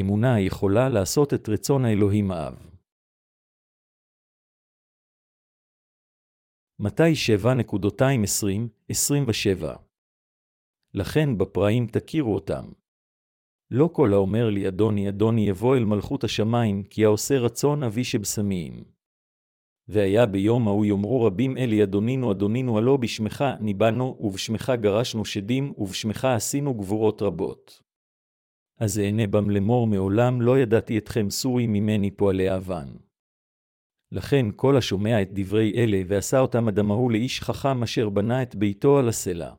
אמונה יכולה לעשות את רצון האלוהים האב. מתי 7.220-27 לכן בפראים תכירו אותם. לא כל האומר לי אדוני אדוני יבוא אל מלכות השמיים, כי העושה רצון אבי שבשמיים. והיה ביום ההוא יאמרו רבים אלי אדונינו אדונינו הלא בשמך ניבאנו, ובשמך גרשנו שדים, ובשמך עשינו גבורות רבות. אז אענה בם לאמור מעולם לא ידעתי אתכם סורי ממני פועלי אבן. לכן כל השומע את דברי אלה, ועשה אותם אדמהו לאיש חכם אשר בנה את ביתו על הסלע.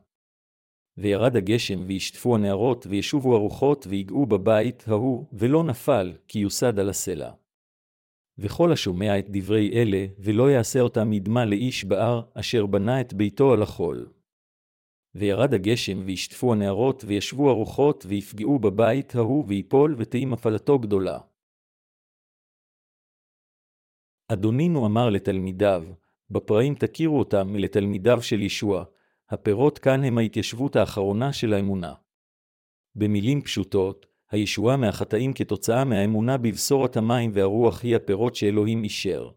וירד הגשם, וישטפו הנערות, וישובו הרוחות, ויגעו בבית ההוא, ולא נפל, כי יוסד על הסלע. וכל השומע את דברי אלה, ולא יעשה אותם ידמה לאיש בהר, אשר בנה את ביתו על החול. וירד הגשם, וישטפו הנערות, וישבו הרוחות, ויפגעו בבית ההוא, ויפול, ותהי מפלתו גדולה. אדונינו אמר לתלמידיו, בפראים תכירו אותם מלתלמידיו של ישוע, הפירות כאן הם ההתיישבות האחרונה של האמונה. במילים פשוטות, הישועה מהחטאים כתוצאה מהאמונה בבשורת המים והרוח היא הפירות שאלוהים אישר,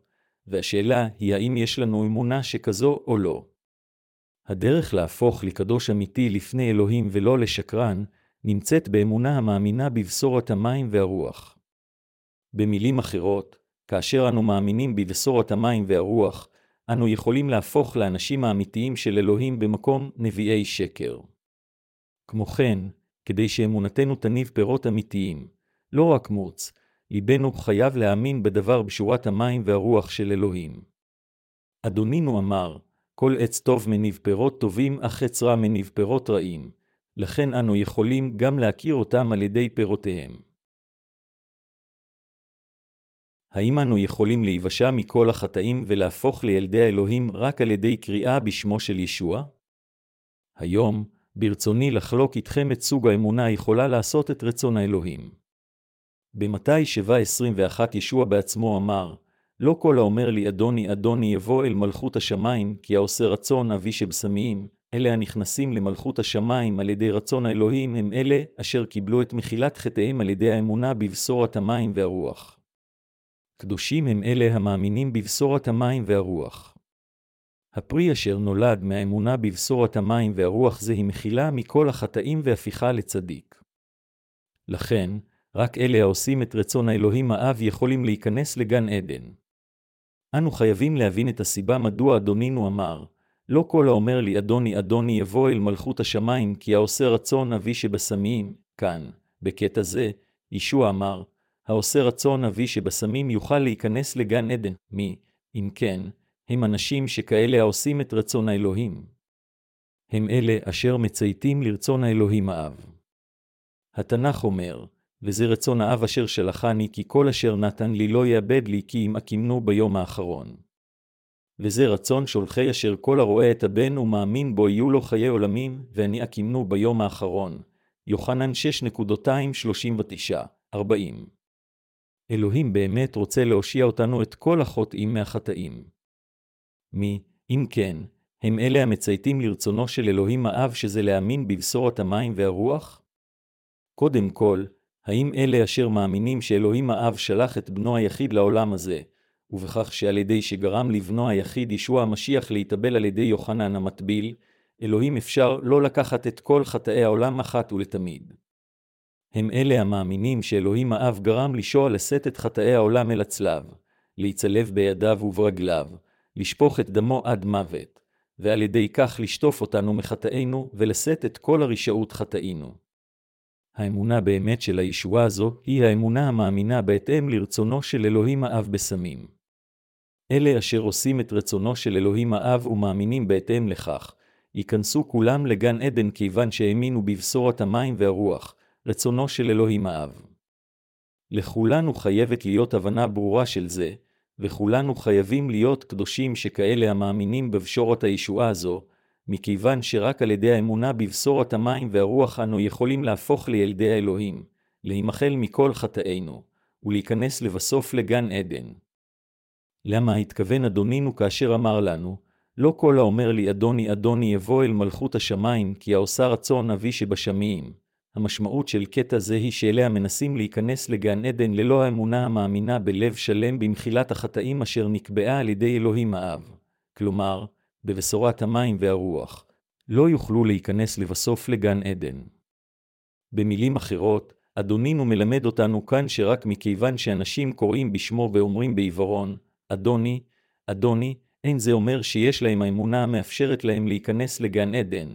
והשאלה היא האם יש לנו אמונה שכזו או לא. הדרך להפוך לקדוש אמיתי לפני אלוהים ולא לשקרן, נמצאת באמונה המאמינה בבשורת המים והרוח. במילים אחרות, כאשר אנו מאמינים בבשורת המים והרוח, אנו יכולים להפוך לאנשים האמיתיים של אלוהים במקום נביאי שקר. כמו כן, כדי שאמונתנו תניב פירות אמיתיים, לא רק מוץ, ליבנו חייב להאמין בדבר בשורת המים והרוח של אלוהים. אדונינו אמר, כל עץ טוב מניב פירות טובים, אך עץ רע מניב פירות רעים, לכן אנו יכולים גם להכיר אותם על ידי פירותיהם. האם אנו יכולים להיוושע מכל החטאים ולהפוך לילדי האלוהים רק על ידי קריאה בשמו של ישוע? היום, ברצוני לחלוק איתכם את סוג האמונה היכולה לעשות את רצון האלוהים. במתי 7.21 ישוע בעצמו אמר, לא כל האומר לי אדוני אדוני יבוא אל מלכות השמיים, כי העושה רצון אבי שבשמיים, אלה הנכנסים למלכות השמיים על ידי רצון האלוהים הם אלה אשר קיבלו את מחילת חטאיהם על ידי האמונה בבשורת המים והרוח. קדושים הם אלה המאמינים בבשורת המים והרוח. הפרי אשר נולד מהאמונה בבשורת המים והרוח זה היא מחילה מכל החטאים והפיכה לצדיק. לכן, רק אלה העושים את רצון האלוהים האב יכולים להיכנס לגן עדן. אנו חייבים להבין את הסיבה מדוע אדונינו אמר, לא כל האומר לי אדוני אדוני יבוא אל מלכות השמיים, כי העושה רצון אבי שבשמיים, כאן, בקטע זה, ישוע אמר, העושה רצון אבי שבשמים יוכל להיכנס לגן עדן. מי, אם כן, הם אנשים שכאלה העושים את רצון האלוהים. הם אלה אשר מצייתים לרצון האלוהים האב. התנ"ך אומר, וזה רצון האב אשר שלחני, כי כל אשר נתן לי לא יאבד לי, כי אם אקימנו ביום האחרון. וזה רצון שולחי אשר כל הרואה את הבן ומאמין בו יהיו לו חיי עולמים, ואני אקימנו ביום האחרון. יוחנן 6.239-40 אלוהים באמת רוצה להושיע אותנו את כל החוטאים מהחטאים. מי, אם כן, הם אלה המצייתים לרצונו של אלוהים האב שזה להאמין בבשורת המים והרוח? קודם כל, האם אלה אשר מאמינים שאלוהים האב שלח את בנו היחיד לעולם הזה, ובכך שעל ידי שגרם לבנו היחיד ישוע המשיח להתאבל על ידי יוחנן המטביל, אלוהים אפשר לא לקחת את כל חטאי העולם אחת ולתמיד. הם אלה המאמינים שאלוהים האב גרם לישוע לשאת את חטאי העולם אל הצלב, להיצלב בידיו וברגליו, לשפוך את דמו עד מוות, ועל ידי כך לשטוף אותנו מחטאינו ולשאת את כל הרשעות חטאינו. האמונה באמת של הישועה הזו היא האמונה המאמינה בהתאם לרצונו של אלוהים האב בסמים. אלה אשר עושים את רצונו של אלוהים האב ומאמינים בהתאם לכך, ייכנסו כולם לגן עדן כיוון שהאמינו בבשורת המים והרוח, רצונו של אלוהים האב. לכולנו חייבת להיות הבנה ברורה של זה, וכולנו חייבים להיות קדושים שכאלה המאמינים בבשורת הישועה הזו, מכיוון שרק על ידי האמונה בבשורת המים והרוח אנו יכולים להפוך לילדי האלוהים, להימחל מכל חטאינו, ולהיכנס לבסוף לגן עדן. למה התכוון אדונינו כאשר אמר לנו, לא כל האומר לי אדוני אדוני יבוא אל מלכות השמיים, כי העושה רצון אבי שבשמיים, המשמעות של קטע זה היא שאליה מנסים להיכנס לגן עדן ללא האמונה המאמינה בלב שלם במחילת החטאים אשר נקבעה על ידי אלוהים האב. כלומר, בבשורת המים והרוח, לא יוכלו להיכנס לבסוף לגן עדן. במילים אחרות, אדונינו מלמד אותנו כאן שרק מכיוון שאנשים קוראים בשמו ואומרים בעיוורון, אדוני, אדוני, אין זה אומר שיש להם האמונה המאפשרת להם להיכנס לגן עדן,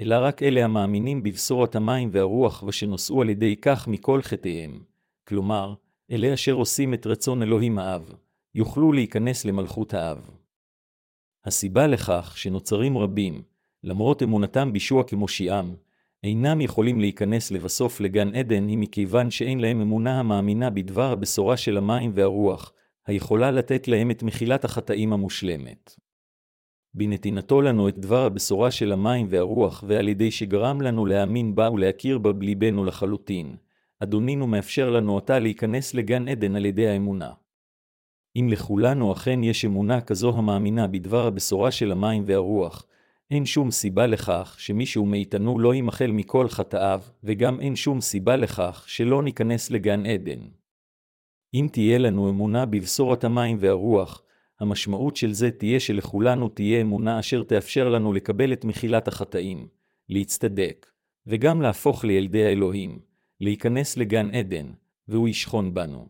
אלא רק אלה המאמינים בבשורת המים והרוח ושנושאו על ידי כך מכל חטאיהם. כלומר, אלה אשר עושים את רצון אלוהים האב, יוכלו להיכנס למלכות האב. הסיבה לכך שנוצרים רבים, למרות אמונתם בישוע כמושיעם, אינם יכולים להיכנס לבסוף לגן עדן היא מכיוון שאין להם אמונה המאמינה בדבר הבשורה של המים והרוח, היכולה לתת להם את מחילת החטאים המושלמת. בנתינתו לנו את דבר הבשורה של המים והרוח, ועל ידי שגרם לנו להאמין בה ולהכיר בה בליבנו לחלוטין, אדונינו מאפשר לנו עתה להיכנס לגן עדן על ידי האמונה. אם לכולנו אכן יש אמונה כזו המאמינה בדבר הבשורה של המים והרוח, אין שום סיבה לכך שמישהו מאיתנו לא יימחל מכל חטאיו, וגם אין שום סיבה לכך שלא ניכנס לגן עדן. אם תהיה לנו אמונה בבשורת המים והרוח, המשמעות של זה תהיה שלכולנו תהיה אמונה אשר תאפשר לנו לקבל את מחילת החטאים, להצטדק, וגם להפוך לילדי האלוהים, להיכנס לגן עדן, והוא ישכון בנו.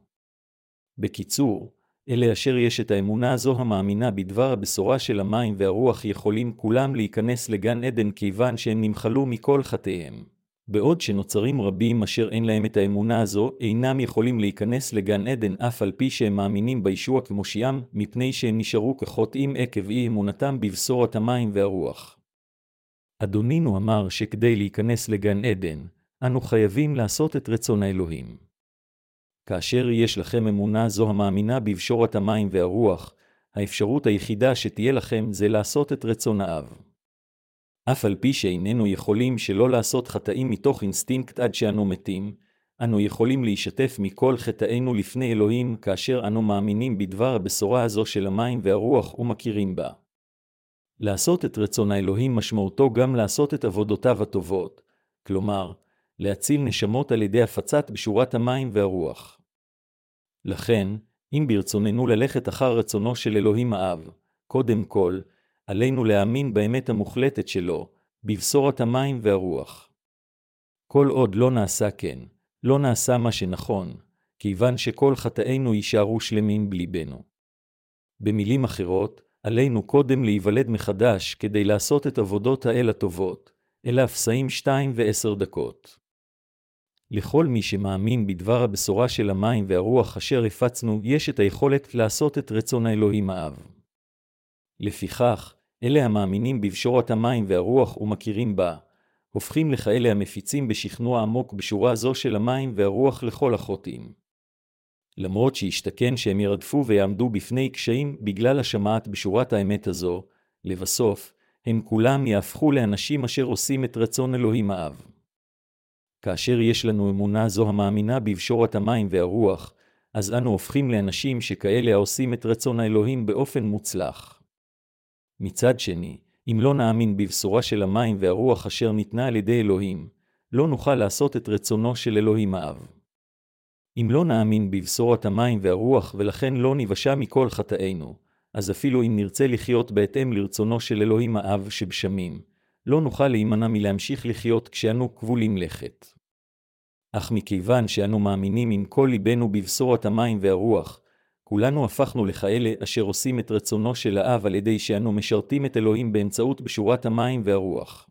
בקיצור, אלה אשר יש את האמונה הזו המאמינה בדבר הבשורה של המים והרוח יכולים כולם להיכנס לגן עדן כיוון שהם נמחלו מכל חטאיהם. בעוד שנוצרים רבים אשר אין להם את האמונה הזו, אינם יכולים להיכנס לגן עדן אף על פי שהם מאמינים בישוע כמושיעם, מפני שהם נשארו כחוטאים עקב אי אמונתם בבשורת המים והרוח. אדונינו אמר שכדי להיכנס לגן עדן, אנו חייבים לעשות את רצון האלוהים. כאשר יש לכם אמונה זו המאמינה בבשורת המים והרוח, האפשרות היחידה שתהיה לכם זה לעשות את רצון האב. אף על פי שאיננו יכולים שלא לעשות חטאים מתוך אינסטינקט עד שאנו מתים, אנו יכולים להישטף מכל חטאינו לפני אלוהים כאשר אנו מאמינים בדבר הבשורה הזו של המים והרוח ומכירים בה. לעשות את רצון האלוהים משמעותו גם לעשות את עבודותיו הטובות, כלומר, להציל נשמות על ידי הפצת בשורת המים והרוח. לכן, אם ברצוננו ללכת אחר רצונו של אלוהים האב, קודם כל, עלינו להאמין באמת המוחלטת שלו, בבשורת המים והרוח. כל עוד לא נעשה כן, לא נעשה מה שנכון, כיוון שכל חטאינו יישארו שלמים בליבנו. במילים אחרות, עלינו קודם להיוולד מחדש כדי לעשות את עבודות האל הטובות, אלה אפסאים שתיים ועשר דקות. לכל מי שמאמין בדבר הבשורה של המים והרוח אשר הפצנו, יש את היכולת לעשות את רצון האלוהים האב. לפיכך, אלה המאמינים בבשורת המים והרוח ומכירים בה, הופכים לכאלה המפיצים בשכנוע עמוק בשורה זו של המים והרוח לכל החוטאים. למרות שהשתכן שהם ירדפו ויעמדו בפני קשיים בגלל השמעת בשורת האמת הזו, לבסוף, הם כולם יהפכו לאנשים אשר עושים את רצון אלוהים האב. כאשר יש לנו אמונה זו המאמינה בבשורת המים והרוח, אז אנו הופכים לאנשים שכאלה העושים את רצון האלוהים באופן מוצלח. מצד שני, אם לא נאמין בבשורה של המים והרוח אשר ניתנה על ידי אלוהים, לא נוכל לעשות את רצונו של אלוהים האב. אם לא נאמין בבשורת המים והרוח ולכן לא ניוושע מכל חטאינו, אז אפילו אם נרצה לחיות בהתאם לרצונו של אלוהים האב שבשמים, לא נוכל להימנע מלהמשיך לחיות כשאנו כבולים לכת. אך מכיוון שאנו מאמינים עם כל ליבנו בבשורת המים והרוח, כולנו הפכנו לכאלה אשר עושים את רצונו של האב על ידי שאנו משרתים את אלוהים באמצעות בשורת המים והרוח.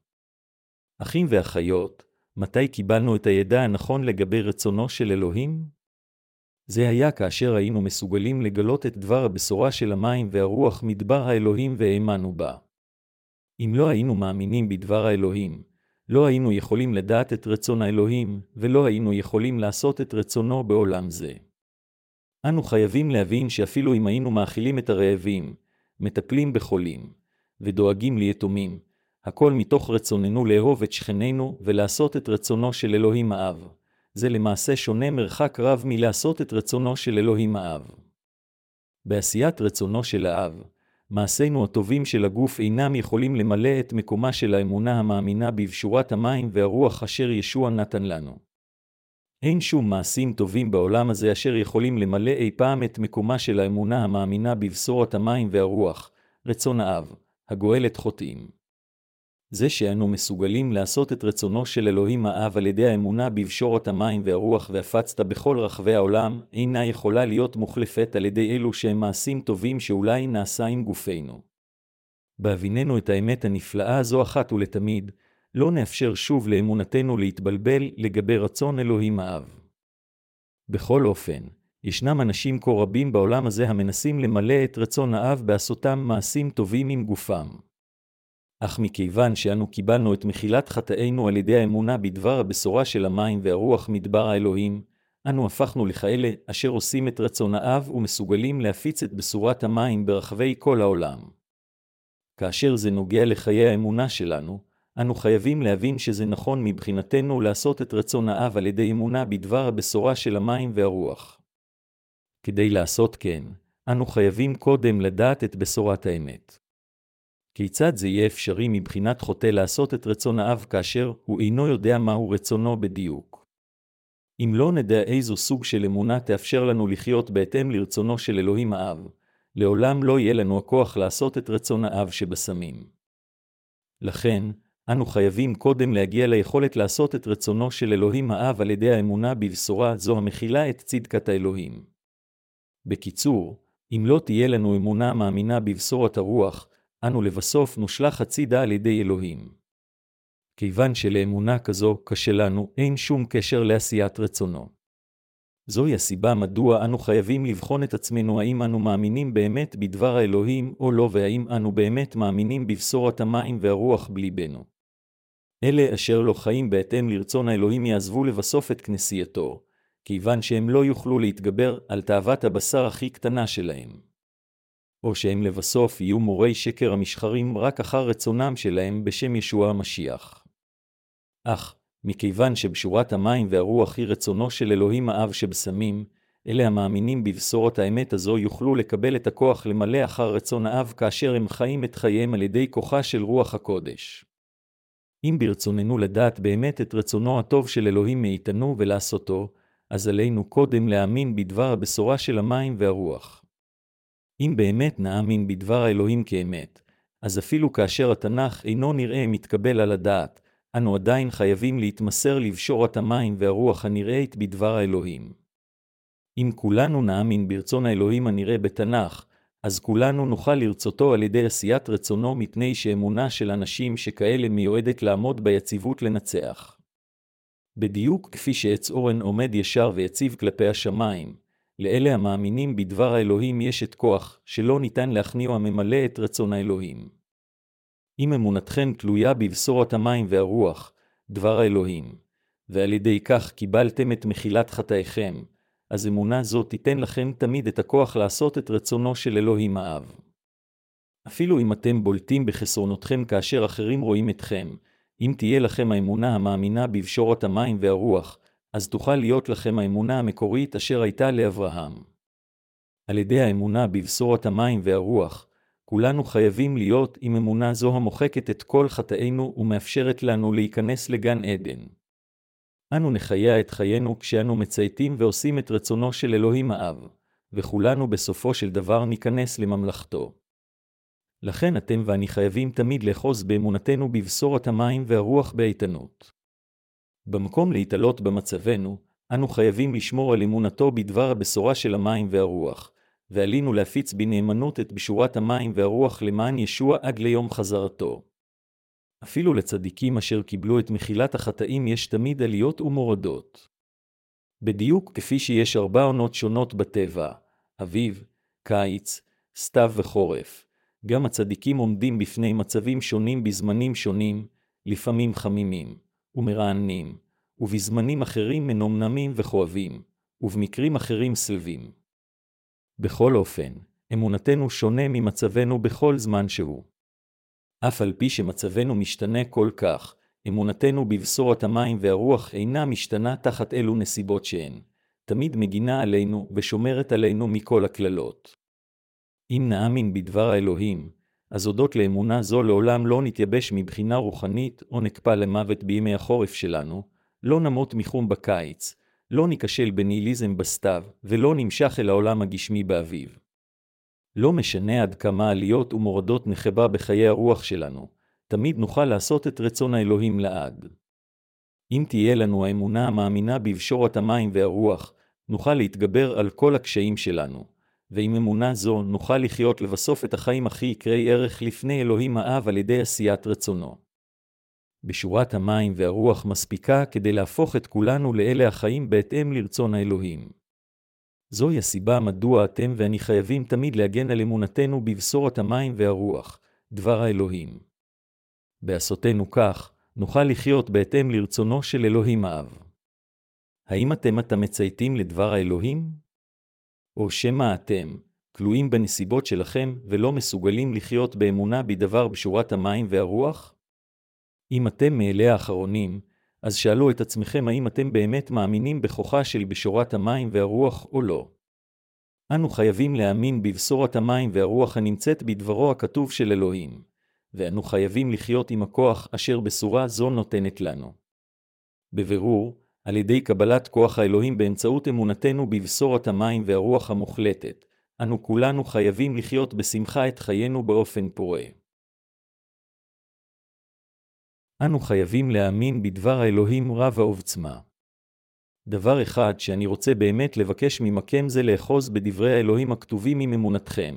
אחים ואחיות, מתי קיבלנו את הידע הנכון לגבי רצונו של אלוהים? זה היה כאשר היינו מסוגלים לגלות את דבר הבשורה של המים והרוח מדבר האלוהים והאמנו בה. אם לא היינו מאמינים בדבר האלוהים, לא היינו יכולים לדעת את רצון האלוהים, ולא היינו יכולים לעשות את רצונו בעולם זה. אנו חייבים להבין שאפילו אם היינו מאכילים את הרעבים, מטפלים בחולים, ודואגים ליתומים, הכל מתוך רצוננו לאהוב את שכנינו ולעשות את רצונו של אלוהים האב. זה למעשה שונה מרחק רב מלעשות את רצונו של אלוהים האב. בעשיית רצונו של האב, מעשינו הטובים של הגוף אינם יכולים למלא את מקומה של האמונה המאמינה בבשורת המים והרוח אשר ישוע נתן לנו. אין שום מעשים טובים בעולם הזה אשר יכולים למלא אי פעם את מקומה של האמונה המאמינה בבשורת המים והרוח, רצון האב, הגואל את חוטאים. זה שאנו מסוגלים לעשות את רצונו של אלוהים האב על ידי האמונה בבשורת המים והרוח והפצת בכל רחבי העולם, אינה יכולה להיות מוחלפת על ידי אלו שהם מעשים טובים שאולי נעשה עם גופנו. בהביננו את האמת הנפלאה הזו אחת ולתמיד, לא נאפשר שוב לאמונתנו להתבלבל לגבי רצון אלוהים האב. בכל אופן, ישנם אנשים כה רבים בעולם הזה המנסים למלא את רצון האב בעשותם מעשים טובים עם גופם. אך מכיוון שאנו קיבלנו את מחילת חטאינו על ידי האמונה בדבר הבשורה של המים והרוח מדבר האלוהים, אנו הפכנו לכאלה אשר עושים את רצון האב ומסוגלים להפיץ את בשורת המים ברחבי כל העולם. כאשר זה נוגע לחיי האמונה שלנו, אנו חייבים להבין שזה נכון מבחינתנו לעשות את רצון האב על ידי אמונה בדבר הבשורה של המים והרוח. כדי לעשות כן, אנו חייבים קודם לדעת את בשורת האמת. כיצד זה יהיה אפשרי מבחינת חוטא לעשות את רצון האב כאשר הוא אינו יודע מהו רצונו בדיוק? אם לא נדע איזו סוג של אמונה תאפשר לנו לחיות בהתאם לרצונו של אלוהים האב, לעולם לא יהיה לנו הכוח לעשות את רצון האב שבסמים. לכן, אנו חייבים קודם להגיע ליכולת לעשות את רצונו של אלוהים האב על ידי האמונה בבשורה זו המכילה את צדקת האלוהים. בקיצור, אם לא תהיה לנו אמונה מאמינה בבשורת הרוח, אנו לבסוף נושלך הצידה על ידי אלוהים. כיוון שלאמונה כזו קשה לנו, אין שום קשר לעשיית רצונו. זוהי הסיבה מדוע אנו חייבים לבחון את עצמנו האם אנו מאמינים באמת בדבר האלוהים או לא, והאם אנו באמת מאמינים בבשורת המים והרוח בליבנו. אלה אשר לא חיים בהתאם לרצון האלוהים יעזבו לבסוף את כנסייתו, כיוון שהם לא יוכלו להתגבר על תאוות הבשר הכי קטנה שלהם. או שהם לבסוף יהיו מורי שקר המשחרים רק אחר רצונם שלהם בשם ישוע המשיח. אך, מכיוון שבשורת המים והרוח היא רצונו של אלוהים האב שבשמים, אלה המאמינים בבשורת האמת הזו יוכלו לקבל את הכוח למלא אחר רצון האב כאשר הם חיים את חייהם על ידי כוחה של רוח הקודש. אם ברצוננו לדעת באמת את רצונו הטוב של אלוהים מאיתנו ולעשותו, אז עלינו קודם להאמין בדבר הבשורה של המים והרוח. אם באמת נאמין בדבר האלוהים כאמת, אז אפילו כאשר התנ"ך אינו נראה מתקבל על הדעת, אנו עדיין חייבים להתמסר לבשורת המים והרוח הנראית בדבר האלוהים. אם כולנו נאמין ברצון האלוהים הנראה בתנ"ך, אז כולנו נוכל לרצותו על ידי עשיית רצונו מפני שאמונה של אנשים שכאלה מיועדת לעמוד ביציבות לנצח. בדיוק כפי שעץ אורן עומד ישר ויציב כלפי השמיים, לאלה המאמינים בדבר האלוהים יש את כוח, שלא ניתן להכניעו הממלא את רצון האלוהים. אם אמונתכם תלויה בבשורת המים והרוח, דבר האלוהים, ועל ידי כך קיבלתם את מחילת חטאיכם, אז אמונה זו תיתן לכם תמיד את הכוח לעשות את רצונו של אלוהים האב. אפילו אם אתם בולטים בחסרונותכם כאשר אחרים רואים אתכם, אם תהיה לכם האמונה המאמינה בבשורת המים והרוח, אז תוכל להיות לכם האמונה המקורית אשר הייתה לאברהם. על ידי האמונה בבשורת המים והרוח, כולנו חייבים להיות עם אמונה זו המוחקת את כל חטאינו ומאפשרת לנו להיכנס לגן עדן. אנו נחיה את חיינו כשאנו מצייתים ועושים את רצונו של אלוהים האב, וכולנו בסופו של דבר ניכנס לממלכתו. לכן אתם ואני חייבים תמיד לאחוז באמונתנו בבשורת המים והרוח באיתנות. במקום להתעלות במצבנו, אנו חייבים לשמור על אמונתו בדבר הבשורה של המים והרוח, ועלינו להפיץ בנאמנות את בשורת המים והרוח למען ישוע עד ליום חזרתו. אפילו לצדיקים אשר קיבלו את מחילת החטאים יש תמיד עליות ומורדות. בדיוק כפי שיש ארבע עונות שונות בטבע, אביב, קיץ, סתיו וחורף, גם הצדיקים עומדים בפני מצבים שונים בזמנים שונים, לפעמים חמימים. ומרעננים, ובזמנים אחרים מנומנמים וכואבים, ובמקרים אחרים סלבים. בכל אופן, אמונתנו שונה ממצבנו בכל זמן שהוא. אף על פי שמצבנו משתנה כל כך, אמונתנו בבשורת המים והרוח אינה משתנה תחת אלו נסיבות שהן, תמיד מגינה עלינו ושומרת עלינו מכל הקללות. אם נאמין בדבר האלוהים, אז הודות לאמונה זו לעולם לא נתייבש מבחינה רוחנית, או נקפא למוות בימי החורף שלנו, לא נמות מחום בקיץ, לא ניכשל בניהיליזם בסתיו, ולא נמשך אל העולם הגשמי באביב. לא משנה עד כמה עליות ומורדות נחבה בחיי הרוח שלנו, תמיד נוכל לעשות את רצון האלוהים לעד. אם תהיה לנו האמונה המאמינה בבשורת המים והרוח, נוכל להתגבר על כל הקשיים שלנו, ועם אמונה זו נוכל לחיות לבסוף את החיים הכי יקרי ערך לפני אלוהים האב על ידי עשיית רצונו. בשורת המים והרוח מספיקה כדי להפוך את כולנו לאלה החיים בהתאם לרצון האלוהים. זוהי הסיבה מדוע אתם ואני חייבים תמיד להגן על אמונתנו בבשורת המים והרוח, דבר האלוהים. בעשותנו כך, נוכל לחיות בהתאם לרצונו של אלוהים האב. האם אתם אתה מצייתים לדבר האלוהים? או שמא אתם, כלואים בנסיבות שלכם ולא מסוגלים לחיות באמונה בדבר בשורת המים והרוח? אם אתם מאלה האחרונים, אז שאלו את עצמכם האם אתם באמת מאמינים בכוחה של בשורת המים והרוח או לא. אנו חייבים להאמין בבשורת המים והרוח הנמצאת בדברו הכתוב של אלוהים, ואנו חייבים לחיות עם הכוח אשר בשורה זו נותנת לנו. בבירור, על ידי קבלת כוח האלוהים באמצעות אמונתנו בבשורת המים והרוח המוחלטת, אנו כולנו חייבים לחיות בשמחה את חיינו באופן פורה. אנו חייבים להאמין בדבר האלוהים רב העוצמה. דבר אחד שאני רוצה באמת לבקש ממכם זה לאחוז בדברי האלוהים הכתובים עם אמונתכם,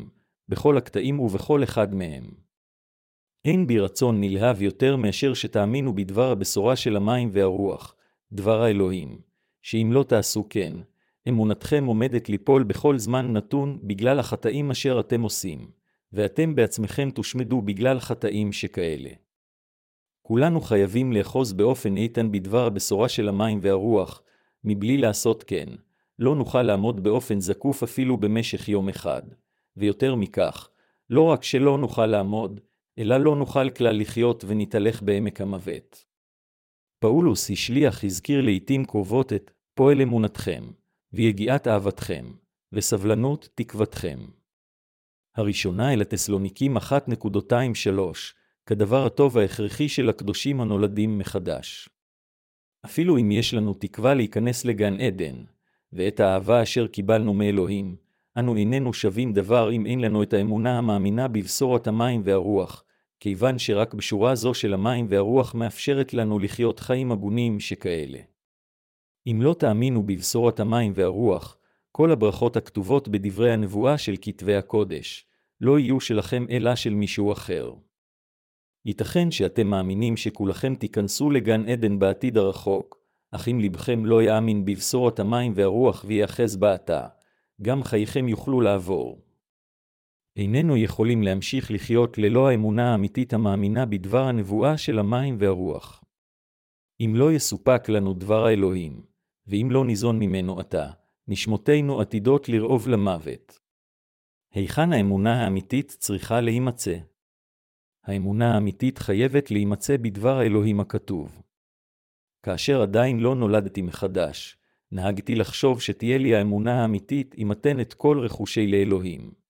בכל הקטעים ובכל אחד מהם. אין בי רצון נלהב יותר מאשר שתאמינו בדבר הבשורה של המים והרוח, דבר האלוהים, שאם לא תעשו כן, אמונתכם עומדת ליפול בכל זמן נתון בגלל החטאים אשר אתם עושים, ואתם בעצמכם תושמדו בגלל חטאים שכאלה. כולנו חייבים לאחוז באופן איתן בדבר הבשורה של המים והרוח, מבלי לעשות כן, לא נוכל לעמוד באופן זקוף אפילו במשך יום אחד. ויותר מכך, לא רק שלא נוכל לעמוד, אלא לא נוכל כלל לחיות ונתהלך בעמק המוות. פאולוס השליח הזכיר לעתים קרובות את פועל אמונתכם, ויגיעת אהבתכם, וסבלנות תקוותכם. הראשונה אל התסלוניקים 1.23, כדבר הטוב ההכרחי של הקדושים הנולדים מחדש. אפילו אם יש לנו תקווה להיכנס לגן עדן, ואת האהבה אשר קיבלנו מאלוהים, אנו איננו שווים דבר אם אין לנו את האמונה המאמינה בבשורת המים והרוח, כיוון שרק בשורה זו של המים והרוח מאפשרת לנו לחיות חיים הגונים שכאלה. אם לא תאמינו בבשורת המים והרוח, כל הברכות הכתובות בדברי הנבואה של כתבי הקודש, לא יהיו שלכם אלא של מישהו אחר. ייתכן שאתם מאמינים שכולכם תיכנסו לגן עדן בעתיד הרחוק, אך אם לבכם לא יאמין בבשורת המים והרוח ויאחז בעתה, גם חייכם יוכלו לעבור. איננו יכולים להמשיך לחיות ללא האמונה האמיתית המאמינה בדבר הנבואה של המים והרוח. אם לא יסופק לנו דבר האלוהים, ואם לא ניזון ממנו עתה, נשמותינו עתידות לרעוב למוות. היכן האמונה האמיתית צריכה להימצא? האמונה האמיתית חייבת להימצא בדבר האלוהים הכתוב. כאשר עדיין לא נולדתי מחדש, נהגתי לחשוב שתהיה לי האמונה האמיתית אם אתן את כל רכושי לאלוהים.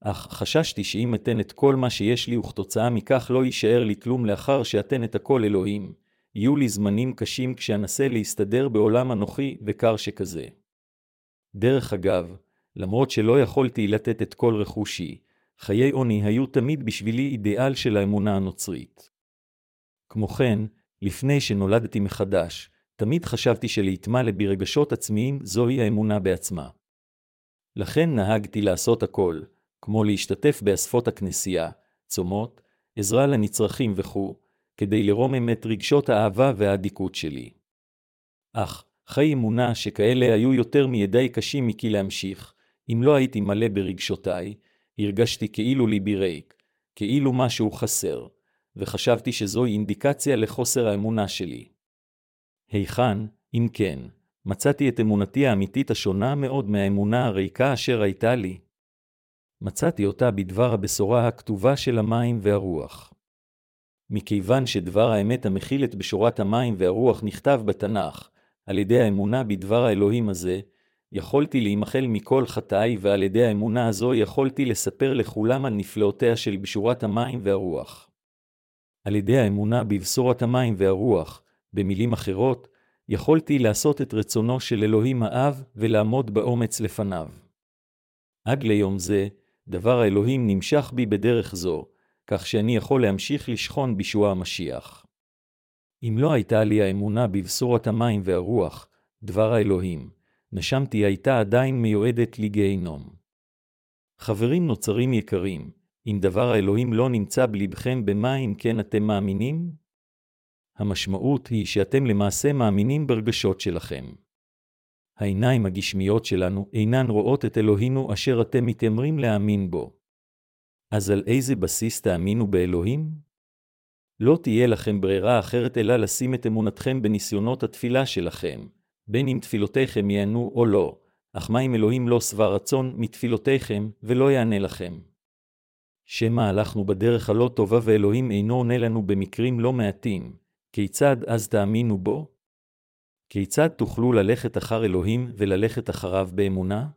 אך חששתי שאם אתן את כל מה שיש לי וכתוצאה מכך לא יישאר לי כלום לאחר שאתן את הכל אלוהים, יהיו לי זמנים קשים כשאנסה להסתדר בעולם אנוכי וקר שכזה. דרך אגב, למרות שלא יכולתי לתת את כל רכושי, חיי עוני היו תמיד בשבילי אידיאל של האמונה הנוצרית. כמו כן, לפני שנולדתי מחדש, תמיד חשבתי שלהתמלא ברגשות עצמיים זוהי האמונה בעצמה. לכן נהגתי לעשות הכל, כמו להשתתף באספות הכנסייה, צומות, עזרה לנצרכים וכו', כדי לרומם את רגשות האהבה והאדיקות שלי. אך, חיי אמונה שכאלה היו יותר מידי קשים מכי להמשיך, אם לא הייתי מלא ברגשותיי, הרגשתי כאילו ליבי ריק, כאילו משהו חסר, וחשבתי שזוהי אינדיקציה לחוסר האמונה שלי. היכן, אם כן, מצאתי את אמונתי האמיתית השונה מאוד מהאמונה הריקה אשר הייתה לי. מצאתי אותה בדבר הבשורה הכתובה של המים והרוח. מכיוון שדבר האמת המכיל את בשורת המים והרוח נכתב בתנ"ך, על ידי האמונה בדבר האלוהים הזה, יכולתי להימחל מכל חטאי, ועל ידי האמונה הזו יכולתי לספר לכולם על נפלאותיה של בשורת המים והרוח. על ידי האמונה בבשורת המים והרוח, במילים אחרות, יכולתי לעשות את רצונו של אלוהים האב ולעמוד באומץ לפניו. עד ליום זה, דבר האלוהים נמשך בי בדרך זו, כך שאני יכול להמשיך לשכון בישוע המשיח. אם לא הייתה לי האמונה בבשורת המים והרוח, דבר האלוהים, נשמתי הייתה עדיין מיועדת לגיהינום. חברים נוצרים יקרים, אם דבר האלוהים לא נמצא בלבכם, במה אם כן אתם מאמינים? המשמעות היא שאתם למעשה מאמינים ברגשות שלכם. העיניים הגשמיות שלנו אינן רואות את אלוהינו אשר אתם מתיימרים להאמין בו. אז על איזה בסיס תאמינו באלוהים? לא תהיה לכם ברירה אחרת אלא לשים את אמונתכם בניסיונות התפילה שלכם, בין אם תפילותיכם ייענו או לא, אך מה אם אלוהים לא שבע רצון מתפילותיכם, ולא יענה לכם? שמא הלכנו בדרך הלא טובה ואלוהים אינו עונה לנו במקרים לא מעטים, כיצד אז תאמינו בו? כיצד תוכלו ללכת אחר אלוהים וללכת אחריו באמונה?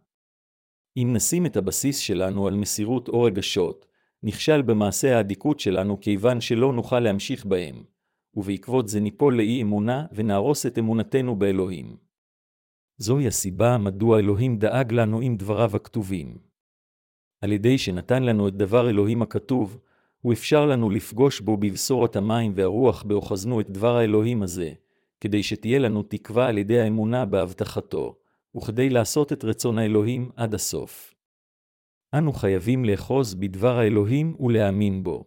אם נשים את הבסיס שלנו על מסירות או רגשות, נכשל במעשה האדיקות שלנו כיוון שלא נוכל להמשיך בהם, ובעקבות זה ניפול לאי אמונה ונהרוס את אמונתנו באלוהים. זוהי הסיבה מדוע אלוהים דאג לנו עם דבריו הכתובים. על ידי שנתן לנו את דבר אלוהים הכתוב, הוא אפשר לנו לפגוש בו בבשורת המים והרוח באוחזנו את דבר האלוהים הזה, כדי שתהיה לנו תקווה על ידי האמונה בהבטחתו, וכדי לעשות את רצון האלוהים עד הסוף. אנו חייבים לאחוז בדבר האלוהים ולהאמין בו.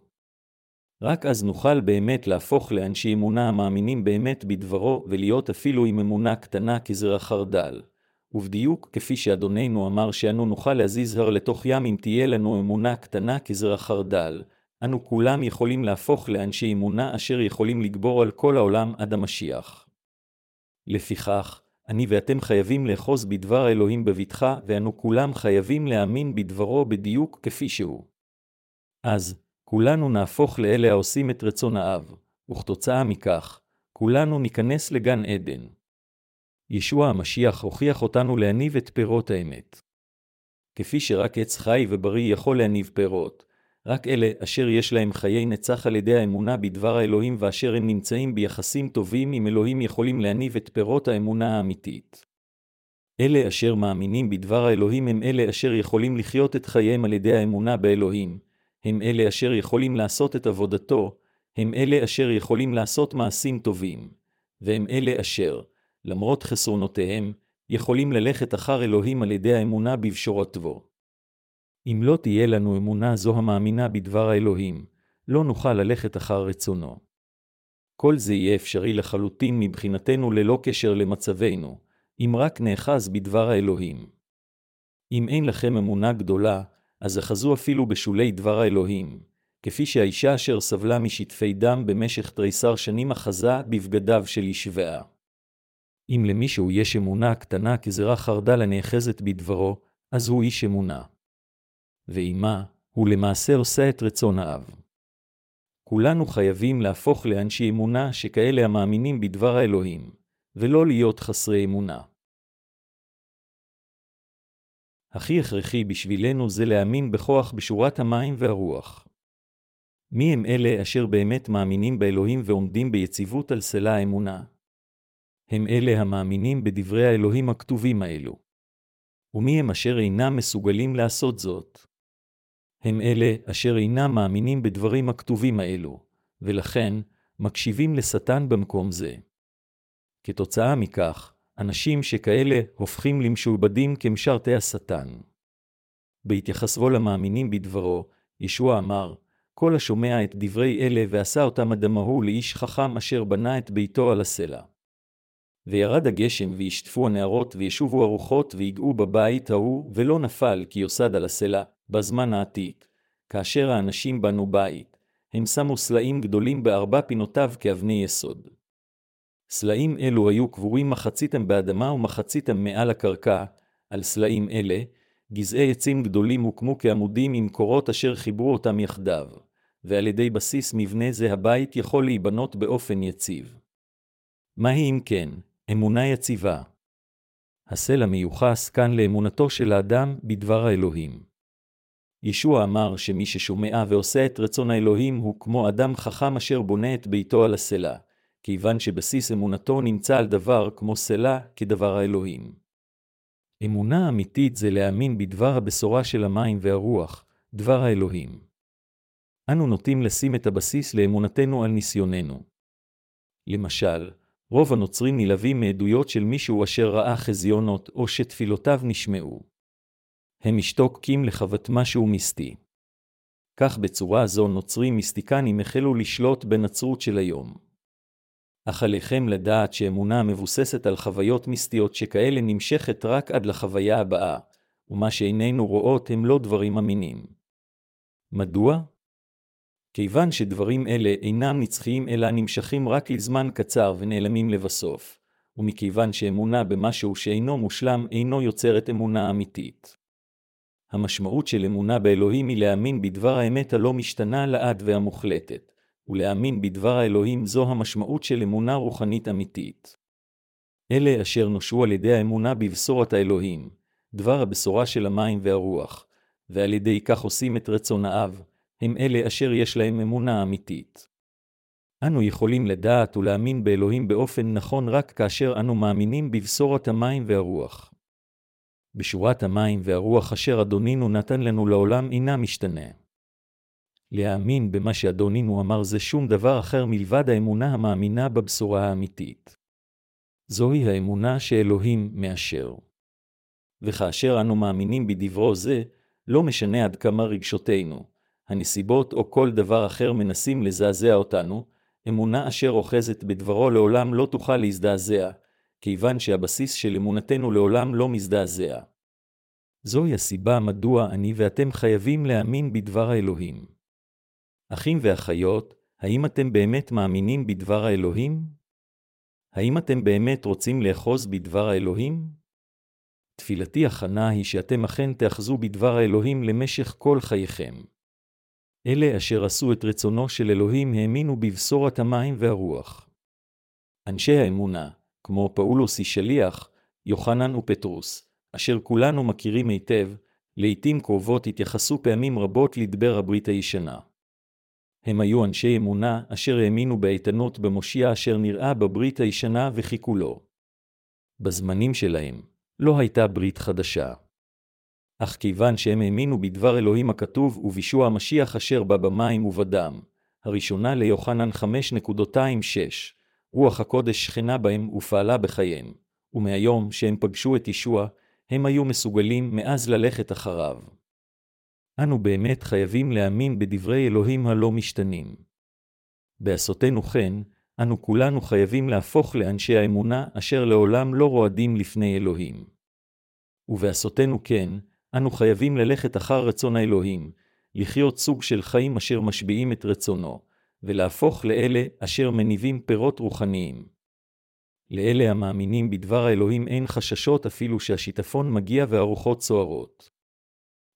רק אז נוכל באמת להפוך לאנשי אמונה המאמינים באמת בדברו, ולהיות אפילו עם אמונה קטנה כזרע חרדל. ובדיוק כפי שאדוננו אמר שאנו נוכל להזיז הר לתוך ים אם תהיה לנו אמונה קטנה כזרע חרדל, אנו כולם יכולים להפוך לאנשי אמונה אשר יכולים לגבור על כל העולם עד המשיח. לפיכך, אני ואתם חייבים לאחוז בדבר האלוהים בבטחה, ואנו כולם חייבים להאמין בדברו בדיוק כפי שהוא. אז, כולנו נהפוך לאלה העושים את רצון האב, וכתוצאה מכך, כולנו ניכנס לגן עדן. ישוע המשיח הוכיח אותנו להניב את פירות האמת. כפי שרק עץ חי ובריא יכול להניב פירות, רק אלה אשר יש להם חיי נצח על ידי האמונה בדבר האלוהים ואשר הם נמצאים ביחסים טובים עם אלוהים יכולים להניב את פירות האמונה האמיתית. אלה אשר מאמינים בדבר האלוהים הם אלה אשר יכולים לחיות את חייהם על ידי האמונה באלוהים, הם אלה אשר יכולים לעשות את עבודתו, הם אלה אשר יכולים לעשות מעשים טובים, והם אלה אשר, למרות חסרונותיהם, יכולים ללכת אחר אלוהים על ידי האמונה בבשורתו. אם לא תהיה לנו אמונה זו המאמינה בדבר האלוהים, לא נוכל ללכת אחר רצונו. כל זה יהיה אפשרי לחלוטין מבחינתנו ללא קשר למצבנו, אם רק נאחז בדבר האלוהים. אם אין לכם אמונה גדולה, אז אחזו אפילו בשולי דבר האלוהים, כפי שהאישה אשר סבלה משטפי דם במשך תריסר שנים אחזה בבגדיו של ישבעה. אם למישהו יש אמונה קטנה כזרע חרדל הנאחזת בדברו, אז הוא איש אמונה. ועימה, הוא למעשה עושה את רצון האב. כולנו חייבים להפוך לאנשי אמונה שכאלה המאמינים בדבר האלוהים, ולא להיות חסרי אמונה. הכי הכרחי בשבילנו זה להאמין בכוח בשורת המים והרוח. מי הם אלה אשר באמת מאמינים באלוהים ועומדים ביציבות על סלע האמונה? הם אלה המאמינים בדברי האלוהים הכתובים האלו. ומי הם אשר אינם מסוגלים לעשות זאת? הם אלה אשר אינם מאמינים בדברים הכתובים האלו, ולכן מקשיבים לשטן במקום זה. כתוצאה מכך, אנשים שכאלה הופכים למשועבדים כמשרתי השטן. בהתייחסו למאמינים בדברו, ישוע אמר, כל השומע את דברי אלה ועשה אותם אדמהו לאיש חכם אשר בנה את ביתו על הסלע. וירד הגשם וישטפו הנערות וישובו הרוחות ויגעו בבית ההוא, ולא נפל כי יוסד על הסלע, בזמן העתיק, כאשר האנשים בנו בית, הם שמו סלעים גדולים בארבע פינותיו כאבני יסוד. סלעים אלו היו קבורים מחציתם באדמה ומחציתם מעל הקרקע, על סלעים אלה, גזעי עצים גדולים הוקמו כעמודים עם קורות אשר חיברו אותם יחדיו, ועל ידי בסיס מבנה זה הבית יכול להיבנות באופן יציב. מהי אם כן, אמונה יציבה? הסלע מיוחס כאן לאמונתו של האדם בדבר האלוהים. ישוע אמר שמי ששומע ועושה את רצון האלוהים הוא כמו אדם חכם אשר בונה את ביתו על הסלע, כיוון שבסיס אמונתו נמצא על דבר כמו סלע כדבר האלוהים. אמונה אמיתית זה להאמין בדבר הבשורה של המים והרוח, דבר האלוהים. אנו נוטים לשים את הבסיס לאמונתנו על ניסיוננו. למשל, רוב הנוצרים נלהבים מעדויות של מישהו אשר ראה חזיונות או שתפילותיו נשמעו. הם משתוקקים לחוות משהו מיסטי. כך בצורה זו נוצרים מיסטיקנים החלו לשלוט בנצרות של היום. אך עליכם לדעת שאמונה המבוססת על חוויות מיסטיות שכאלה נמשכת רק עד לחוויה הבאה, ומה שאיננו רואות הם לא דברים אמינים. מדוע? כיוון שדברים אלה אינם נצחיים אלא נמשכים רק לזמן קצר ונעלמים לבסוף, ומכיוון שאמונה במשהו שאינו מושלם אינו יוצרת אמונה אמיתית. המשמעות של אמונה באלוהים היא להאמין בדבר האמת הלא משתנה לעד והמוחלטת, ולהאמין בדבר האלוהים זו המשמעות של אמונה רוחנית אמיתית. אלה אשר נושעו על ידי האמונה בבשורת האלוהים, דבר הבשורה של המים והרוח, ועל ידי כך עושים את רצון האב, הם אלה אשר יש להם אמונה אמיתית. אנו יכולים לדעת ולהאמין באלוהים באופן נכון רק כאשר אנו מאמינים בבשורת המים והרוח. בשורת המים והרוח אשר אדונינו נתן לנו לעולם אינה משתנה. להאמין במה שאדונינו אמר זה שום דבר אחר מלבד האמונה המאמינה בבשורה האמיתית. זוהי האמונה שאלוהים מאשר. וכאשר אנו מאמינים בדברו זה, לא משנה עד כמה רגשותינו, הנסיבות או כל דבר אחר מנסים לזעזע אותנו, אמונה אשר אוחזת בדברו לעולם לא תוכל להזדעזע, כיוון שהבסיס של אמונתנו לעולם לא מזדעזע. זוהי הסיבה מדוע אני ואתם חייבים להאמין בדבר האלוהים. אחים ואחיות, האם אתם באמת מאמינים בדבר האלוהים? האם אתם באמת רוצים לאחוז בדבר האלוהים? תפילתי הכנה היא שאתם אכן תאחזו בדבר האלוהים למשך כל חייכם. אלה אשר עשו את רצונו של אלוהים האמינו בבשורת המים והרוח. אנשי האמונה, כמו פאולוס שליח, יוחנן ופטרוס, אשר כולנו מכירים היטב, לעתים קרובות התייחסו פעמים רבות לדבר הברית הישנה. הם היו אנשי אמונה אשר האמינו באיתנות במושיע אשר נראה בברית הישנה וחיכו לו. בזמנים שלהם, לא הייתה ברית חדשה. אך כיוון שהם האמינו בדבר אלוהים הכתוב ובישוע המשיח אשר בא במים ובדם, הראשונה ליוחנן 5.26, רוח הקודש שכנה בהם ופעלה בחייהם, ומהיום שהם פגשו את ישוע, הם היו מסוגלים מאז ללכת אחריו. אנו באמת חייבים להאמין בדברי אלוהים הלא משתנים. בעשותנו כן, אנו כולנו חייבים להפוך לאנשי האמונה אשר לעולם לא רועדים לפני אלוהים. ובעשותנו כן, אנו חייבים ללכת אחר רצון האלוהים, לחיות סוג של חיים אשר משביעים את רצונו, ולהפוך לאלה אשר מניבים פירות רוחניים. לאלה המאמינים בדבר האלוהים אין חששות אפילו שהשיטפון מגיע והרוחות סוערות.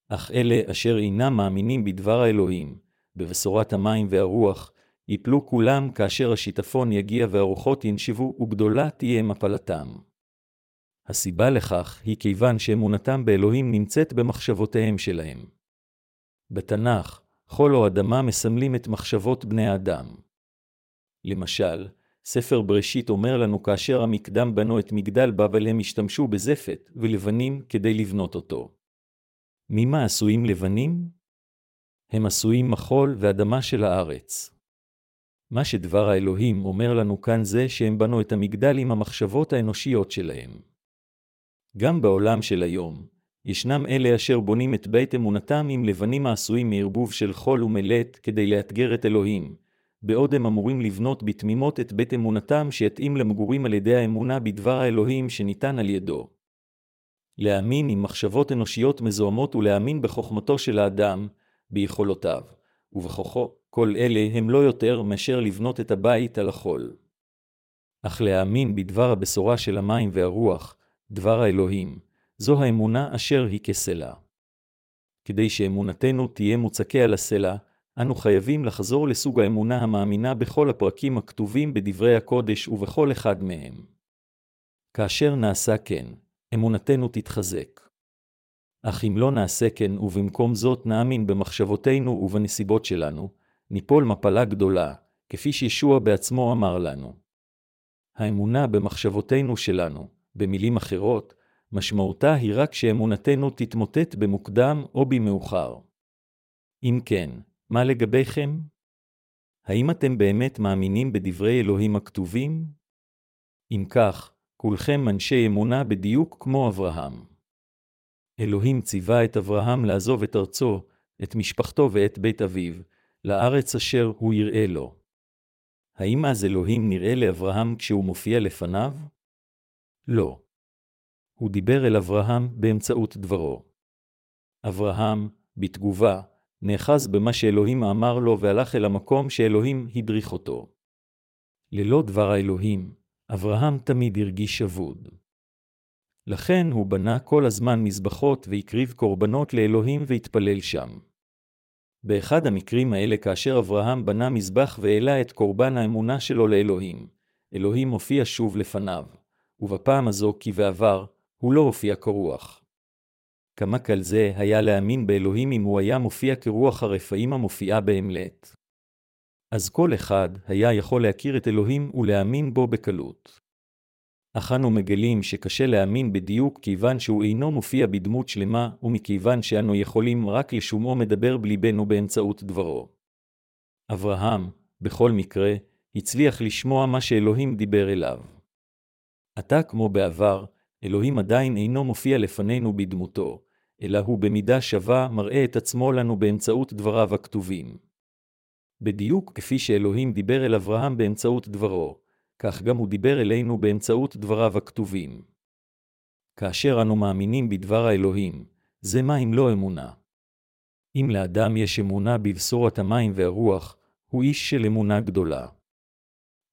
אך אלה אשר אינם מאמינים בדבר האלוהים, בבשורת המים והרוח, יפלו כולם כאשר השיטפון יגיע והרוחות ינשבו, וגדולה תהיה מפלתם. הסיבה לכך היא כיוון שאמונתם באלוהים נמצאת במחשבותיהם שלהם. בתנ"ך, חול או אדמה מסמלים את מחשבות בני האדם. למשל, ספר בראשית אומר לנו כאשר המקדם בנו את מגדל בבל הם השתמשו בזפת ולבנים כדי לבנות אותו. ממה עשויים לבנים? הם עשויים מחול ואדמה של הארץ. מה שדבר האלוהים אומר לנו כאן זה שהם בנו את המגדל עם המחשבות האנושיות שלהם. גם בעולם של היום, ישנם אלה אשר בונים את בית אמונתם עם לבנים העשויים מערבוב של חול ומלט כדי לאתגר את אלוהים, בעוד הם אמורים לבנות בתמימות את בית אמונתם שיתאים למגורים על ידי האמונה בדבר האלוהים שניתן על ידו. להאמין עם מחשבות אנושיות מזוהמות ולהאמין בחוכמתו של האדם, ביכולותיו, ובכוחו, כל אלה הם לא יותר מאשר לבנות את הבית על החול. אך להאמין בדבר הבשורה של המים והרוח, דבר האלוהים, זו האמונה אשר היא כסלע. כדי שאמונתנו תהיה מוצקה על הסלע, אנו חייבים לחזור לסוג האמונה המאמינה בכל הפרקים הכתובים בדברי הקודש ובכל אחד מהם. כאשר נעשה כן, אמונתנו תתחזק. אך אם לא נעשה כן, ובמקום זאת נאמין במחשבותינו ובנסיבות שלנו, ניפול מפלה גדולה, כפי שישוע בעצמו אמר לנו. האמונה במחשבותינו שלנו, במילים אחרות, משמעותה היא רק שאמונתנו תתמוטט במוקדם או במאוחר. אם כן, מה לגביכם? האם אתם באמת מאמינים בדברי אלוהים הכתובים? אם כך, כולכם אנשי אמונה בדיוק כמו אברהם. אלוהים ציווה את אברהם לעזוב את ארצו, את משפחתו ואת בית אביו, לארץ אשר הוא יראה לו. האם אז אלוהים נראה לאברהם כשהוא מופיע לפניו? לא. הוא דיבר אל אברהם באמצעות דברו. אברהם, בתגובה, נאחז במה שאלוהים אמר לו והלך אל המקום שאלוהים הדריך אותו. ללא דבר האלוהים, אברהם תמיד הרגיש אבוד. לכן הוא בנה כל הזמן מזבחות והקריב קורבנות לאלוהים והתפלל שם. באחד המקרים האלה כאשר אברהם בנה מזבח והעלה את קורבן האמונה שלו לאלוהים, אלוהים הופיע שוב לפניו, ובפעם הזו כי בעבר, הוא לא הופיע כרוח. כמה קל זה היה להאמין באלוהים אם הוא היה מופיע כרוח הרפאים המופיעה בהמלט. אז כל אחד היה יכול להכיר את אלוהים ולהאמין בו בקלות. אך אנו מגלים שקשה להאמין בדיוק כיוון שהוא אינו מופיע בדמות שלמה, ומכיוון שאנו יכולים רק לשומעו מדבר בליבנו באמצעות דברו. אברהם, בכל מקרה, הצליח לשמוע מה שאלוהים דיבר אליו. עתה כמו בעבר, אלוהים עדיין אינו מופיע לפנינו בדמותו, אלא הוא במידה שווה מראה את עצמו לנו באמצעות דבריו הכתובים. בדיוק כפי שאלוהים דיבר אל אברהם באמצעות דברו, כך גם הוא דיבר אלינו באמצעות דבריו הכתובים. כאשר אנו מאמינים בדבר האלוהים, זה מה אם לא אמונה. אם לאדם יש אמונה בבשורת המים והרוח, הוא איש של אמונה גדולה.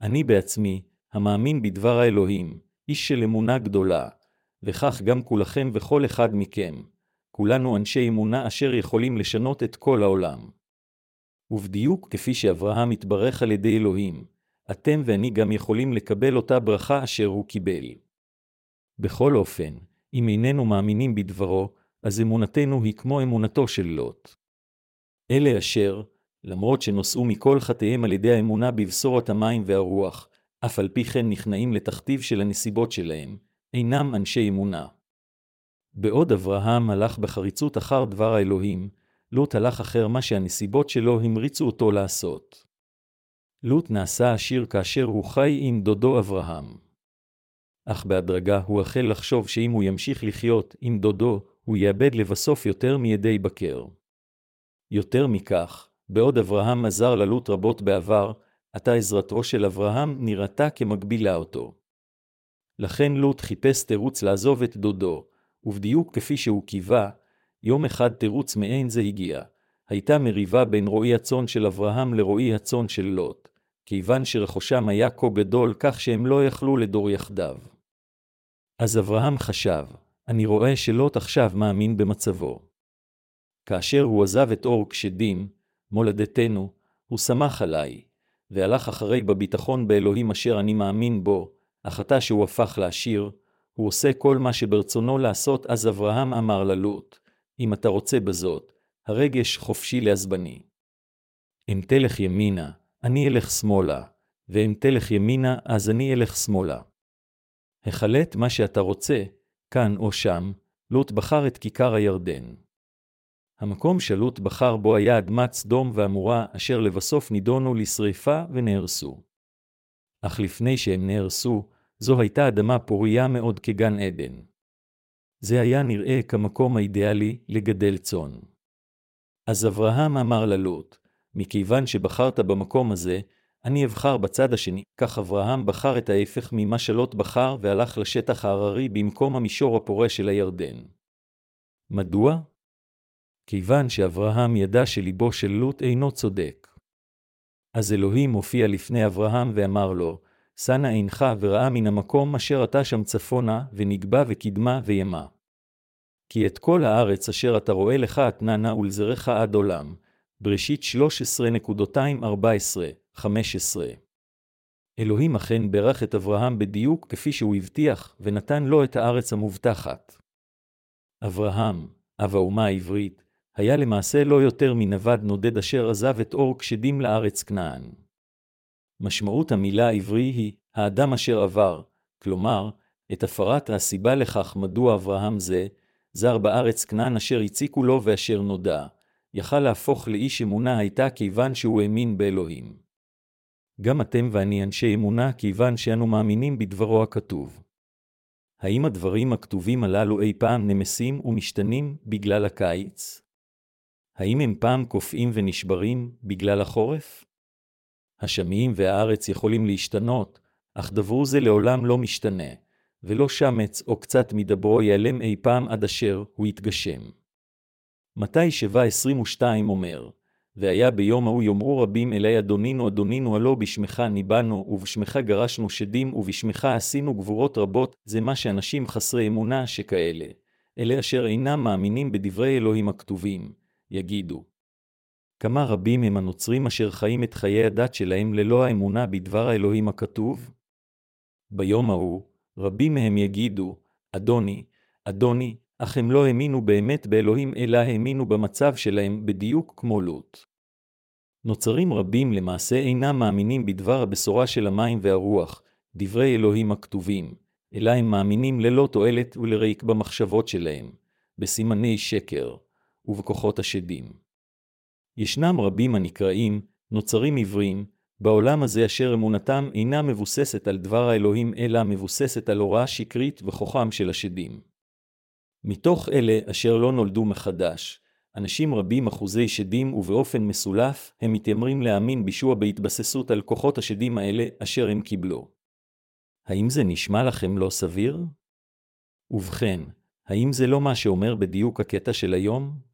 אני בעצמי, המאמין בדבר האלוהים, איש של אמונה גדולה, וכך גם כולכם וכל אחד מכם, כולנו אנשי אמונה אשר יכולים לשנות את כל העולם. ובדיוק כפי שאברהם התברך על ידי אלוהים, אתם ואני גם יכולים לקבל אותה ברכה אשר הוא קיבל. בכל אופן, אם איננו מאמינים בדברו, אז אמונתנו היא כמו אמונתו של לוט. אלה אשר, למרות שנושאו מכל חטאיהם על ידי האמונה בבשורת המים והרוח, אף על פי כן נכנעים לתכתיב של הנסיבות שלהם, אינם אנשי אמונה. בעוד אברהם הלך בחריצות אחר דבר האלוהים, לוט הלך אחר מה שהנסיבות שלו המריצו אותו לעשות. לוט נעשה עשיר כאשר הוא חי עם דודו אברהם. אך בהדרגה הוא החל לחשוב שאם הוא ימשיך לחיות עם דודו, הוא יאבד לבסוף יותר מידי בקר. יותר מכך, בעוד אברהם עזר ללוט רבות בעבר, עתה עזרתו של אברהם נראתה כמגבילה אותו. לכן לוט חיפש תירוץ לעזוב את דודו, ובדיוק כפי שהוא קיווה, יום אחד תירוץ מעין זה הגיע. הייתה מריבה בין רועי הצאן של אברהם לרועי הצאן של לוט, כיוון שרכושם היה כה גדול כך שהם לא יכלו לדור יחדיו. אז אברהם חשב, אני רואה שלוט עכשיו מאמין במצבו. כאשר הוא עזב את אור כשדים, מולדתנו, הוא שמח עליי, והלך אחרי בביטחון באלוהים אשר אני מאמין בו, אך עתה שהוא הפך לעשיר, הוא עושה כל מה שברצונו לעשות, אז אברהם אמר ללוט, אם אתה רוצה בזאת, הרגש חופשי לעזבני. אם תלך ימינה, אני אלך שמאלה, ואם תלך ימינה, אז אני אלך שמאלה. החלט מה שאתה רוצה, כאן או שם, לוט בחר את כיכר הירדן. המקום שלוט בחר בו היה אדמת סדום ועמורה, אשר לבסוף נידונו לשריפה ונהרסו. אך לפני שהם נהרסו, זו הייתה אדמה פוריה מאוד כגן עדן. זה היה נראה כמקום האידיאלי לגדל צאן. אז אברהם אמר ללוט, מכיוון שבחרת במקום הזה, אני אבחר בצד השני. כך אברהם בחר את ההפך ממה שלוט בחר והלך לשטח ההררי במקום המישור הפורה של הירדן. מדוע? כיוון שאברהם ידע שליבו של לוט אינו צודק. אז אלוהים הופיע לפני אברהם ואמר לו, שא נא עינך וראה מן המקום אשר אתה שם צפונה, ונגבה וקדמה וימה. כי את כל הארץ אשר אתה רואה לך אתננה ולזרעך עד עולם. בראשית 13.214-15 אלוהים אכן ברך את אברהם בדיוק כפי שהוא הבטיח, ונתן לו את הארץ המובטחת. אברהם, אב האומה העברית, היה למעשה לא יותר מנווד נודד אשר עזב את אור כשדים לארץ כנען. משמעות המילה העברי היא האדם אשר עבר, כלומר, את הפרת הסיבה לכך מדוע אברהם זה, זר בארץ כנען אשר הציקו לו ואשר נודע, יכל להפוך לאיש אמונה הייתה כיוון שהוא האמין באלוהים. גם אתם ואני אנשי אמונה כיוון שאנו מאמינים בדברו הכתוב. האם הדברים הכתובים הללו אי פעם נמסים ומשתנים בגלל הקיץ? האם הם פעם קופאים ונשברים בגלל החורף? השמיים והארץ יכולים להשתנות, אך דברו זה לעולם לא משתנה, ולא שמץ או קצת מדברו ייעלם אי פעם עד אשר הוא יתגשם. מתי שבע עשרים ושתיים אומר, והיה ביום ההוא יאמרו רבים אלי אדונינו אדונינו הלא בשמך ניבאנו, ובשמך גרשנו שדים, ובשמך עשינו גבורות רבות, זה מה שאנשים חסרי אמונה שכאלה, אלה אשר אינם מאמינים בדברי אלוהים הכתובים, יגידו. כמה רבים הם הנוצרים אשר חיים את חיי הדת שלהם ללא האמונה בדבר האלוהים הכתוב? ביום ההוא, רבים מהם יגידו, אדוני, אדוני, אך הם לא האמינו באמת באלוהים, אלא האמינו במצב שלהם בדיוק כמו לוט. נוצרים רבים למעשה אינם מאמינים בדבר הבשורה של המים והרוח, דברי אלוהים הכתובים, אלא הם מאמינים ללא תועלת ולריק במחשבות שלהם, בסימני שקר ובכוחות השדים. ישנם רבים הנקראים נוצרים עבריים, בעולם הזה אשר אמונתם אינה מבוססת על דבר האלוהים, אלא מבוססת על הוראה שקרית וכוחם של השדים. מתוך אלה אשר לא נולדו מחדש, אנשים רבים אחוזי שדים ובאופן מסולף, הם מתיימרים להאמין בישוע בהתבססות על כוחות השדים האלה אשר הם קיבלו. האם זה נשמע לכם לא סביר? ובכן, האם זה לא מה שאומר בדיוק הקטע של היום?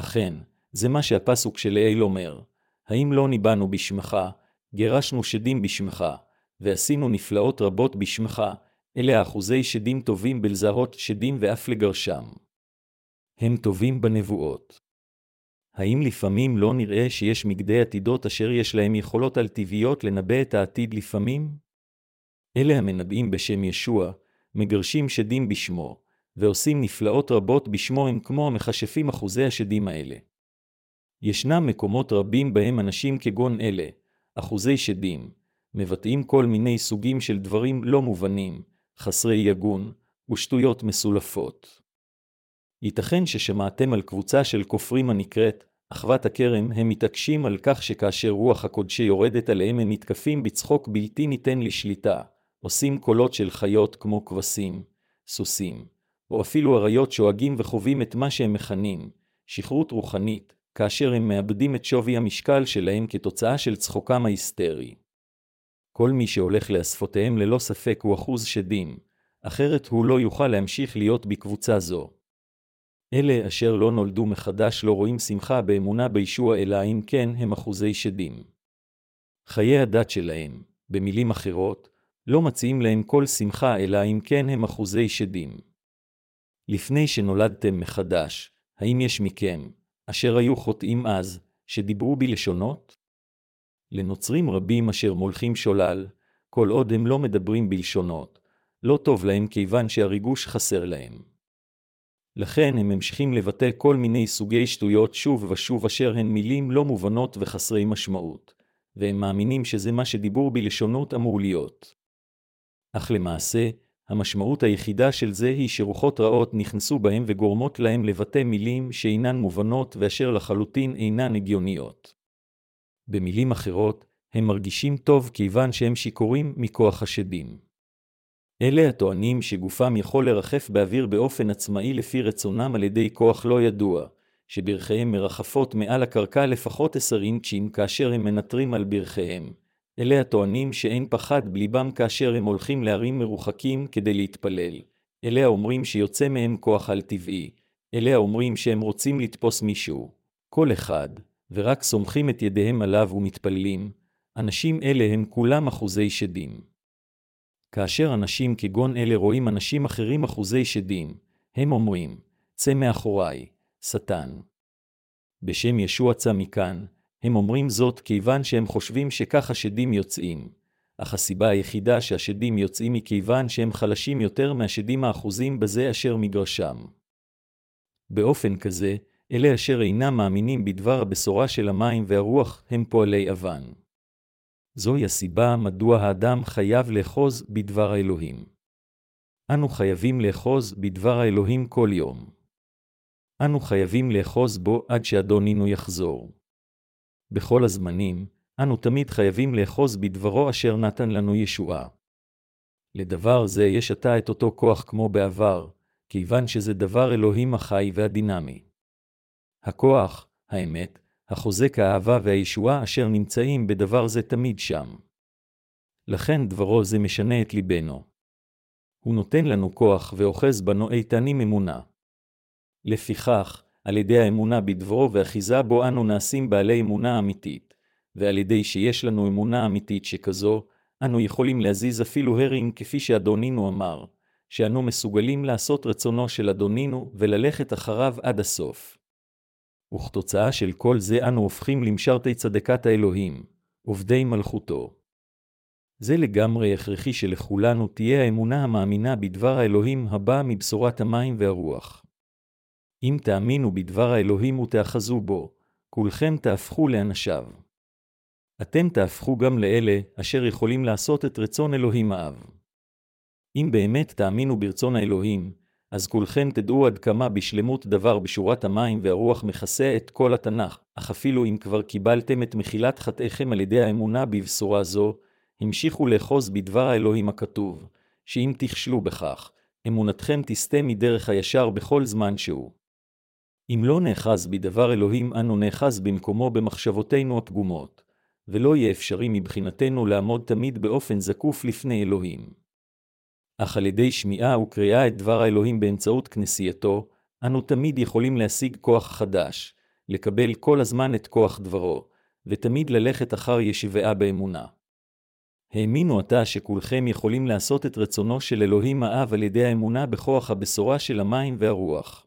אכן, זה מה שהפסוק של לעיל אומר, האם לא ניבאנו בשמך, גירשנו שדים בשמך, ועשינו נפלאות רבות בשמך, אלה האחוזי שדים טובים בלזהות שדים ואף לגרשם. הם טובים בנבואות. האם לפעמים לא נראה שיש מגדי עתידות אשר יש להם יכולות על טבעיות לנבא את העתיד לפעמים? אלה המנבאים בשם ישוע, מגרשים שדים בשמו, ועושים נפלאות רבות בשמו הם כמו המכשפים אחוזי השדים האלה. ישנם מקומות רבים בהם אנשים כגון אלה, אחוזי שדים, מבטאים כל מיני סוגים של דברים לא מובנים, חסרי יגון, ושטויות מסולפות. ייתכן ששמעתם על קבוצה של כופרים הנקראת אחוות הכרם, הם מתעקשים על כך שכאשר רוח הקודשי יורדת עליהם הם נתקפים בצחוק בלתי ניתן לשליטה, עושים קולות של חיות כמו כבשים, סוסים, או אפילו אריות שואגים וחווים את מה שהם מכנים שכרות רוחנית, כאשר הם מאבדים את שווי המשקל שלהם כתוצאה של צחוקם ההיסטרי. כל מי שהולך לאספותיהם ללא ספק הוא אחוז שדים, אחרת הוא לא יוכל להמשיך להיות בקבוצה זו. אלה אשר לא נולדו מחדש לא רואים שמחה באמונה בישוע אלא אם כן הם אחוזי שדים. חיי הדת שלהם, במילים אחרות, לא מציעים להם כל שמחה אלא אם כן הם אחוזי שדים. לפני שנולדתם מחדש, האם יש מכם, אשר היו חוטאים אז, שדיברו בלשונות? לנוצרים רבים אשר מולכים שולל, כל עוד הם לא מדברים בלשונות, לא טוב להם כיוון שהריגוש חסר להם. לכן הם ממשיכים לבטא כל מיני סוגי שטויות שוב ושוב אשר הן מילים לא מובנות וחסרי משמעות, והם מאמינים שזה מה שדיבור בלשונות אמור להיות. אך למעשה, המשמעות היחידה של זה היא שרוחות רעות נכנסו בהם וגורמות להם לבטא מילים שאינן מובנות ואשר לחלוטין אינן הגיוניות. במילים אחרות, הם מרגישים טוב כיוון שהם שיכורים מכוח השדים. אלה הטוענים שגופם יכול לרחף באוויר באופן עצמאי לפי רצונם על ידי כוח לא ידוע, שברכיהם מרחפות מעל הקרקע לפחות עשר אינצ'ים כאשר הם מנטרים על ברכיהם. אלה הטוענים שאין פחד בליבם כאשר הם הולכים להרים מרוחקים כדי להתפלל. אלה האומרים שיוצא מהם כוח על-טבעי. אלה האומרים שהם רוצים לתפוס מישהו. כל אחד, ורק סומכים את ידיהם עליו ומתפללים, אנשים אלה הם כולם אחוזי שדים. כאשר אנשים כגון אלה רואים אנשים אחרים אחוזי שדים, הם אומרים, צא מאחוריי, שטן. בשם ישוע צא מכאן, הם אומרים זאת כיוון שהם חושבים שכך השדים יוצאים, אך הסיבה היחידה שהשדים יוצאים היא כיוון שהם חלשים יותר מהשדים האחוזים בזה אשר מגרשם. באופן כזה, אלה אשר אינם מאמינים בדבר הבשורה של המים והרוח הם פועלי אבן. זוהי הסיבה מדוע האדם חייב לאחוז בדבר האלוהים. אנו חייבים לאחוז בדבר האלוהים כל יום. אנו חייבים לאחוז בו עד שאדונינו יחזור. בכל הזמנים, אנו תמיד חייבים לאחוז בדברו אשר נתן לנו ישועה. לדבר זה יש עתה את אותו כוח כמו בעבר, כיוון שזה דבר אלוהים החי והדינמי. הכוח, האמת, החוזק האהבה והישועה אשר נמצאים בדבר זה תמיד שם. לכן דברו זה משנה את ליבנו. הוא נותן לנו כוח ואוחז בנו איתנים אמונה. לפיכך, על ידי האמונה בדברו ואחיזה בו אנו נעשים בעלי אמונה אמיתית, ועל ידי שיש לנו אמונה אמיתית שכזו, אנו יכולים להזיז אפילו הרינג כפי שאדונינו אמר, שאנו מסוגלים לעשות רצונו של אדונינו וללכת אחריו עד הסוף. וכתוצאה של כל זה אנו הופכים למשרתי צדקת האלוהים, עובדי מלכותו. זה לגמרי הכרחי שלכולנו תהיה האמונה המאמינה בדבר האלוהים הבא מבשורת המים והרוח. אם תאמינו בדבר האלוהים ותאחזו בו, כולכם תהפכו לאנשיו. אתם תהפכו גם לאלה אשר יכולים לעשות את רצון אלוהים האב. אם באמת תאמינו ברצון האלוהים, אז כולכם תדעו עד כמה בשלמות דבר בשורת המים והרוח מכסה את כל התנ"ך, אך אפילו אם כבר קיבלתם את מחילת חטאיכם על ידי האמונה בבשורה זו, המשיכו לאחוז בדבר האלוהים הכתוב, שאם תכשלו בכך, אמונתכם תסטה מדרך הישר בכל זמן שהוא. אם לא נאחז בדבר אלוהים, אנו נאחז במקומו במחשבותינו הפגומות, ולא יהיה אפשרי מבחינתנו לעמוד תמיד באופן זקוף לפני אלוהים. אך על ידי שמיעה וקריאה את דבר האלוהים באמצעות כנסייתו, אנו תמיד יכולים להשיג כוח חדש, לקבל כל הזמן את כוח דברו, ותמיד ללכת אחר ישבעה באמונה. האמינו עתה שכולכם יכולים לעשות את רצונו של אלוהים האב על ידי האמונה בכוח הבשורה של המים והרוח.